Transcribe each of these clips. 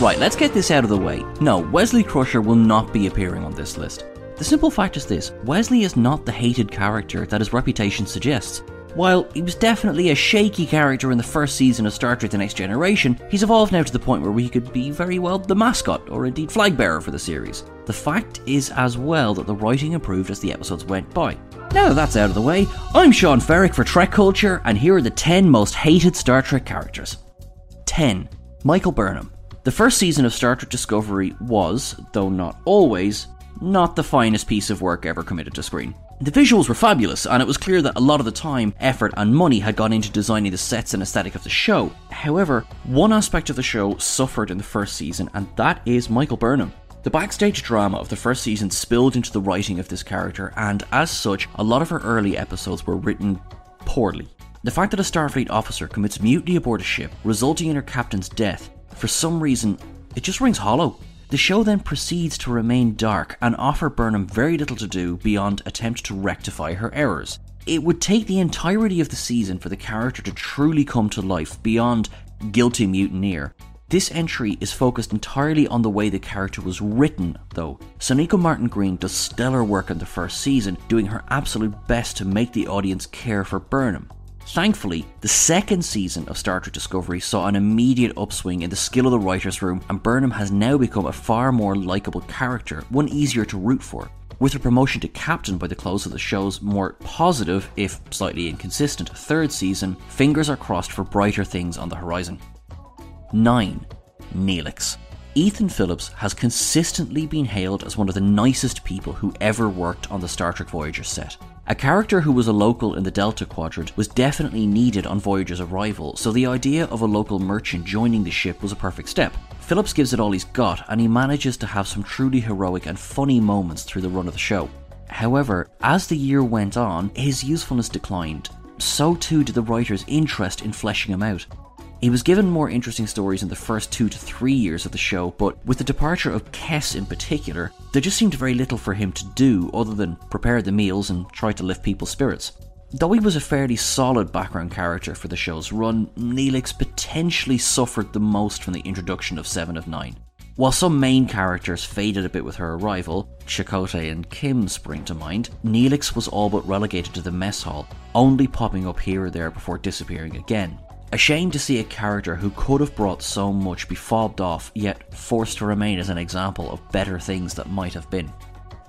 Right, let's get this out of the way. No, Wesley Crusher will not be appearing on this list. The simple fact is this Wesley is not the hated character that his reputation suggests. While he was definitely a shaky character in the first season of Star Trek The Next Generation, he's evolved now to the point where he could be very well the mascot, or indeed flag bearer for the series. The fact is as well that the writing improved as the episodes went by. Now that that's out of the way, I'm Sean Ferrick for Trek Culture, and here are the 10 most hated Star Trek characters. 10. Michael Burnham. The first season of Star Trek Discovery was, though not always, not the finest piece of work ever committed to screen. The visuals were fabulous, and it was clear that a lot of the time, effort, and money had gone into designing the sets and aesthetic of the show. However, one aspect of the show suffered in the first season, and that is Michael Burnham. The backstage drama of the first season spilled into the writing of this character, and as such, a lot of her early episodes were written poorly. The fact that a Starfleet officer commits mutiny aboard a ship, resulting in her captain's death, for some reason, it just rings hollow. The show then proceeds to remain dark and offer Burnham very little to do beyond attempt to rectify her errors. It would take the entirety of the season for the character to truly come to life beyond guilty mutineer. This entry is focused entirely on the way the character was written, though. Sonequa Martin Green does stellar work in the first season, doing her absolute best to make the audience care for Burnham. Thankfully, the second season of Star Trek Discovery saw an immediate upswing in the skill of the writer's room, and Burnham has now become a far more likable character, one easier to root for. With her promotion to captain by the close of the show's more positive, if slightly inconsistent, third season, fingers are crossed for brighter things on the horizon. 9. Neelix. Ethan Phillips has consistently been hailed as one of the nicest people who ever worked on the Star Trek Voyager set. A character who was a local in the Delta Quadrant was definitely needed on Voyager's arrival, so the idea of a local merchant joining the ship was a perfect step. Phillips gives it all he's got, and he manages to have some truly heroic and funny moments through the run of the show. However, as the year went on, his usefulness declined. So too did the writer's interest in fleshing him out. He was given more interesting stories in the first two to three years of the show, but with the departure of Kes in particular, there just seemed very little for him to do other than prepare the meals and try to lift people's spirits. Though he was a fairly solid background character for the show's run, Neelix potentially suffered the most from the introduction of Seven of Nine. While some main characters faded a bit with her arrival, Chakotay and Kim spring to mind, Neelix was all but relegated to the mess hall, only popping up here or there before disappearing again. A shame to see a character who could have brought so much be fobbed off, yet forced to remain as an example of better things that might have been.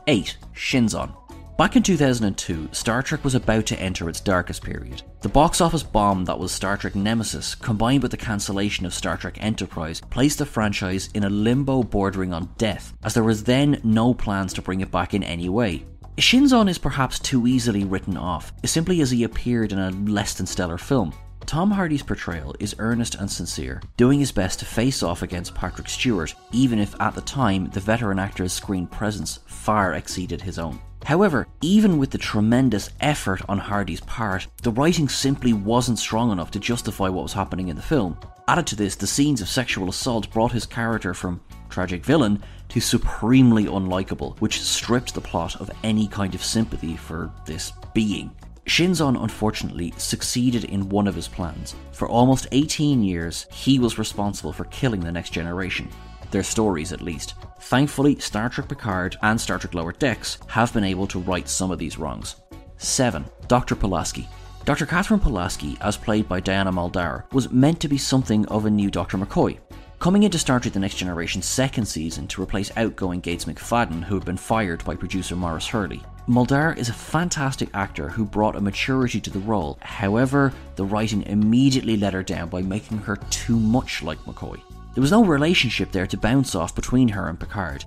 8. Shinzon. Back in 2002, Star Trek was about to enter its darkest period. The box office bomb that was Star Trek Nemesis, combined with the cancellation of Star Trek Enterprise, placed the franchise in a limbo bordering on death, as there was then no plans to bring it back in any way. Shinzon is perhaps too easily written off, simply as he appeared in a less than stellar film. Tom Hardy's portrayal is earnest and sincere, doing his best to face off against Patrick Stewart, even if at the time the veteran actor's screen presence far exceeded his own. However, even with the tremendous effort on Hardy's part, the writing simply wasn't strong enough to justify what was happening in the film. Added to this, the scenes of sexual assault brought his character from tragic villain to supremely unlikable, which stripped the plot of any kind of sympathy for this being. Shinzon unfortunately succeeded in one of his plans. For almost 18 years, he was responsible for killing the next generation. Their stories, at least. Thankfully, Star Trek Picard and Star Trek Lower Decks have been able to right some of these wrongs. 7. Dr. Pulaski. Dr. Catherine Pulaski, as played by Diana Muldaur, was meant to be something of a new Dr. McCoy. Coming into Star Trek The Next Generation's second season to replace outgoing Gates McFadden, who had been fired by producer Maurice Hurley. Muldaur is a fantastic actor who brought a maturity to the role, however, the writing immediately let her down by making her too much like McCoy. There was no relationship there to bounce off between her and Picard.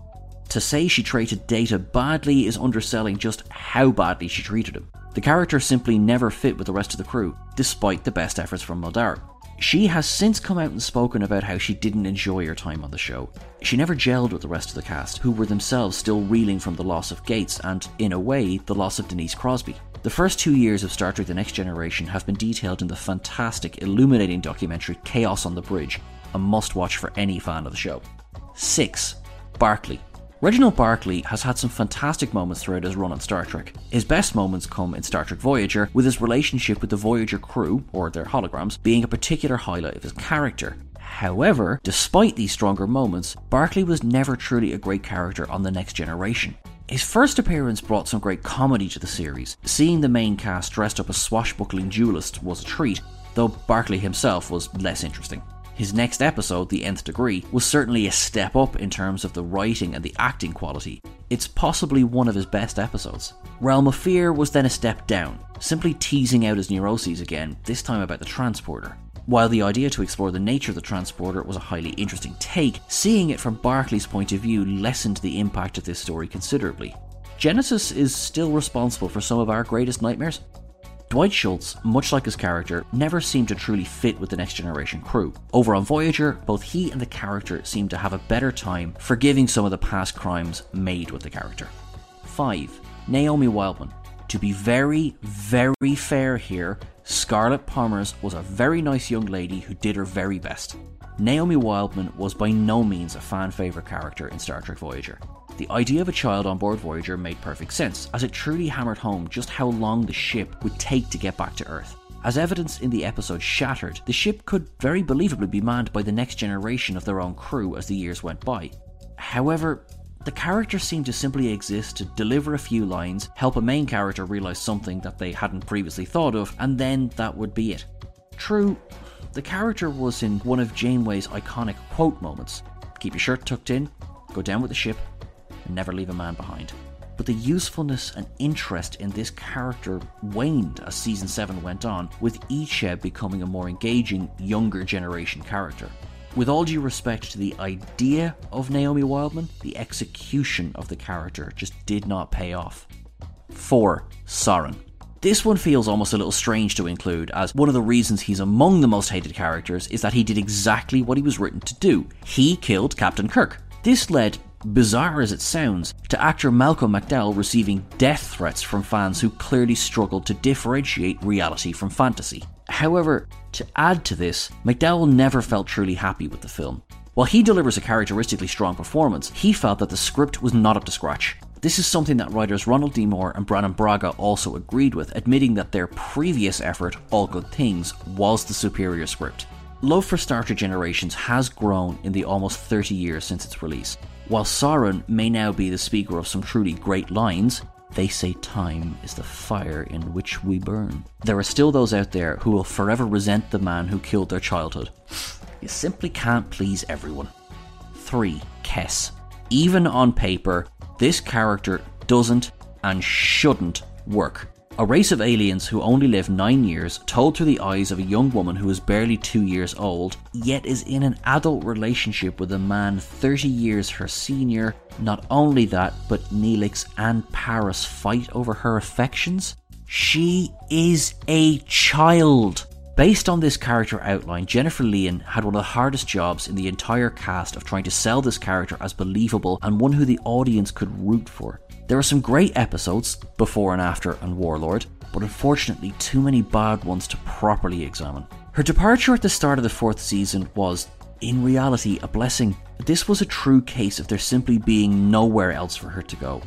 To say she treated Data badly is underselling just how badly she treated him. The character simply never fit with the rest of the crew, despite the best efforts from Muldaur. She has since come out and spoken about how she didn't enjoy her time on the show. She never gelled with the rest of the cast, who were themselves still reeling from the loss of Gates and, in a way, the loss of Denise Crosby. The first two years of Star Trek The Next Generation have been detailed in the fantastic, illuminating documentary Chaos on the Bridge, a must watch for any fan of the show. 6. Barclay, Reginald Barclay has had some fantastic moments throughout his run on Star Trek. His best moments come in Star Trek Voyager, with his relationship with the Voyager crew, or their holograms, being a particular highlight of his character. However, despite these stronger moments, Barclay was never truly a great character on The Next Generation. His first appearance brought some great comedy to the series. Seeing the main cast dressed up as swashbuckling duelists was a treat, though Barclay himself was less interesting. His next episode, The Nth Degree, was certainly a step up in terms of the writing and the acting quality. It's possibly one of his best episodes. Realm of Fear was then a step down, simply teasing out his neuroses again, this time about the transporter. While the idea to explore the nature of the transporter was a highly interesting take, seeing it from Barclay's point of view lessened the impact of this story considerably. Genesis is still responsible for some of our greatest nightmares, Dwight Schultz, much like his character, never seemed to truly fit with the Next Generation crew. Over on Voyager, both he and the character seemed to have a better time forgiving some of the past crimes made with the character. 5. Naomi Wildman. To be very, very fair here, Scarlett Pomers was a very nice young lady who did her very best. Naomi Wildman was by no means a fan favourite character in Star Trek Voyager. The idea of a child on board Voyager made perfect sense, as it truly hammered home just how long the ship would take to get back to Earth. As evidenced in the episode Shattered, the ship could very believably be manned by the next generation of their own crew as the years went by. However, the characters seemed to simply exist to deliver a few lines, help a main character realize something that they hadn't previously thought of, and then that would be it. True, the character was in one of Janeway's iconic quote moments keep your shirt tucked in, go down with the ship, never leave a man behind. But the usefulness and interest in this character waned as season 7 went on, with Icheb becoming a more engaging, younger generation character. With all due respect to the idea of Naomi Wildman, the execution of the character just did not pay off. 4. Soran. This one feels almost a little strange to include, as one of the reasons he's among the most hated characters is that he did exactly what he was written to do. He killed Captain Kirk. This led bizarre as it sounds, to actor Malcolm McDowell receiving death threats from fans who clearly struggled to differentiate reality from fantasy. However, to add to this, McDowell never felt truly happy with the film. While he delivers a characteristically strong performance, he felt that the script was not up to scratch. This is something that writers Ronald D. Moore and Brannon Braga also agreed with, admitting that their previous effort, All Good Things, was the superior script. Love for Star Trek Generations has grown in the almost 30 years since its release. While Soran may now be the speaker of some truly great lines, they say time is the fire in which we burn. There are still those out there who will forever resent the man who killed their childhood. You simply can't please everyone. 3. Kes. Even on paper, this character doesn't and shouldn't work. A race of aliens who only live nine years, told through the eyes of a young woman who is barely two years old, yet is in an adult relationship with a man 30 years her senior. Not only that, but Neelix and Paris fight over her affections. She is a child. Based on this character outline, Jennifer Lien had one of the hardest jobs in the entire cast of trying to sell this character as believable and one who the audience could root for. There are some great episodes, Before and After and Warlord, but unfortunately too many bad ones to properly examine. Her departure at the start of the fourth season was, in reality, a blessing. This was a true case of there simply being nowhere else for her to go.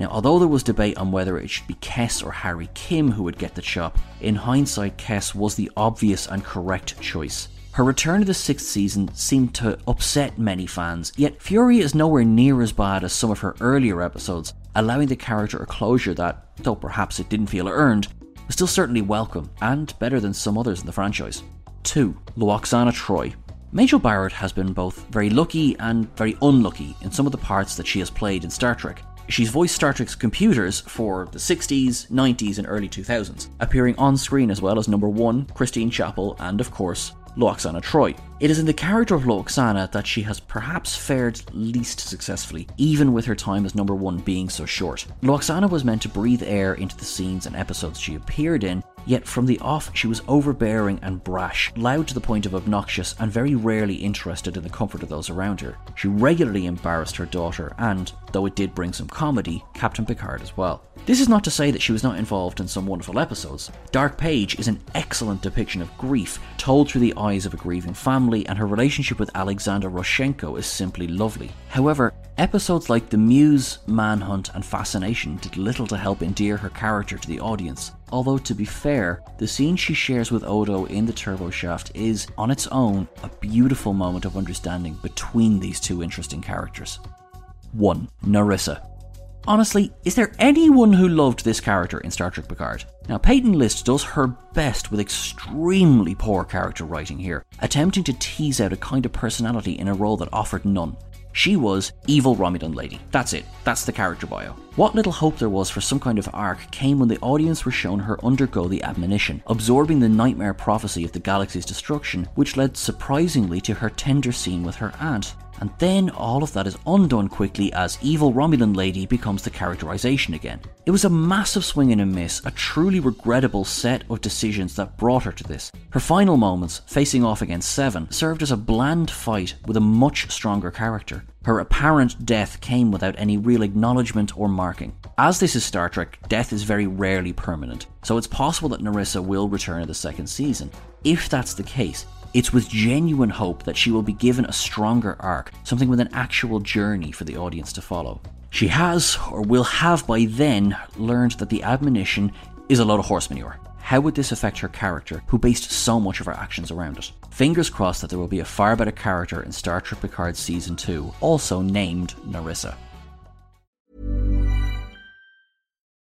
Now, although there was debate on whether it should be Kes or Harry Kim who would get the chop, in hindsight, Kes was the obvious and correct choice. Her return to the sixth season seemed to upset many fans, yet Fury is nowhere near as bad as some of her earlier episodes, allowing the character a closure that, though perhaps it didn't feel earned, was still certainly welcome and better than some others in the franchise. 2. Lwaxana Troi. Majel Barrett has been both very lucky and very unlucky in some of the parts that she has played in Star Trek. She's voiced Star Trek's computers for the 60s, 90s, and early 2000s, appearing on screen as well as number 1, Christine Chapel, and of course, Lwaxana Troi. It is in the character of Lwaxana that she has perhaps fared least successfully, even with her time as number one being so short. Lwaxana was meant to breathe air into the scenes and episodes she appeared in, Yet from the off, she was overbearing and brash, loud to the point of obnoxious, and very rarely interested in the comfort of those around her. She regularly embarrassed her daughter, and, though it did bring some comedy, Captain Picard as well. This is not to say that she was not involved in some wonderful episodes. Dark Page is an excellent depiction of grief, told through the eyes of a grieving family, and her relationship with Alexander Rozhenko is simply lovely. However, episodes like The Muse, Manhunt, and Fascination did little to help endear her character to the audience. Although, to be fair, the scene she shares with Odo in the turbo shaft is, on its own, a beautiful moment of understanding between these two interesting characters. 1. Narissa. Honestly, is there anyone who loved this character in Star Trek Picard? Now, Peyton List does her best with extremely poor character writing here, attempting to tease out a kind of personality in a role that offered none. She was evil Romulan lady. That's it. That's the character bio. What little hope there was for some kind of arc came when the audience were shown her undergo the admonition, absorbing the nightmare prophecy of the galaxy's destruction, which led surprisingly to her tender scene with her aunt. And then all of that is undone quickly as evil Romulan lady becomes the characterization again. It was a massive swing and a miss, a truly regrettable set of decisions that brought her to this. Her final moments, facing off against Seven, served as a bland fight with a much stronger character. Her apparent death came without any real acknowledgement or marking. As this is Star Trek, death is very rarely permanent, so it's possible that Narissa will return in the second season. If that's the case, it's with genuine hope that she will be given a stronger arc, something with an actual journey for the audience to follow. She has, or will have by then, learned that the admonition is a load of horse manure. How would this affect her character, who based so much of her actions around it? Fingers crossed that there will be a far better character in Star Trek Picard Season 2, also named Narissa.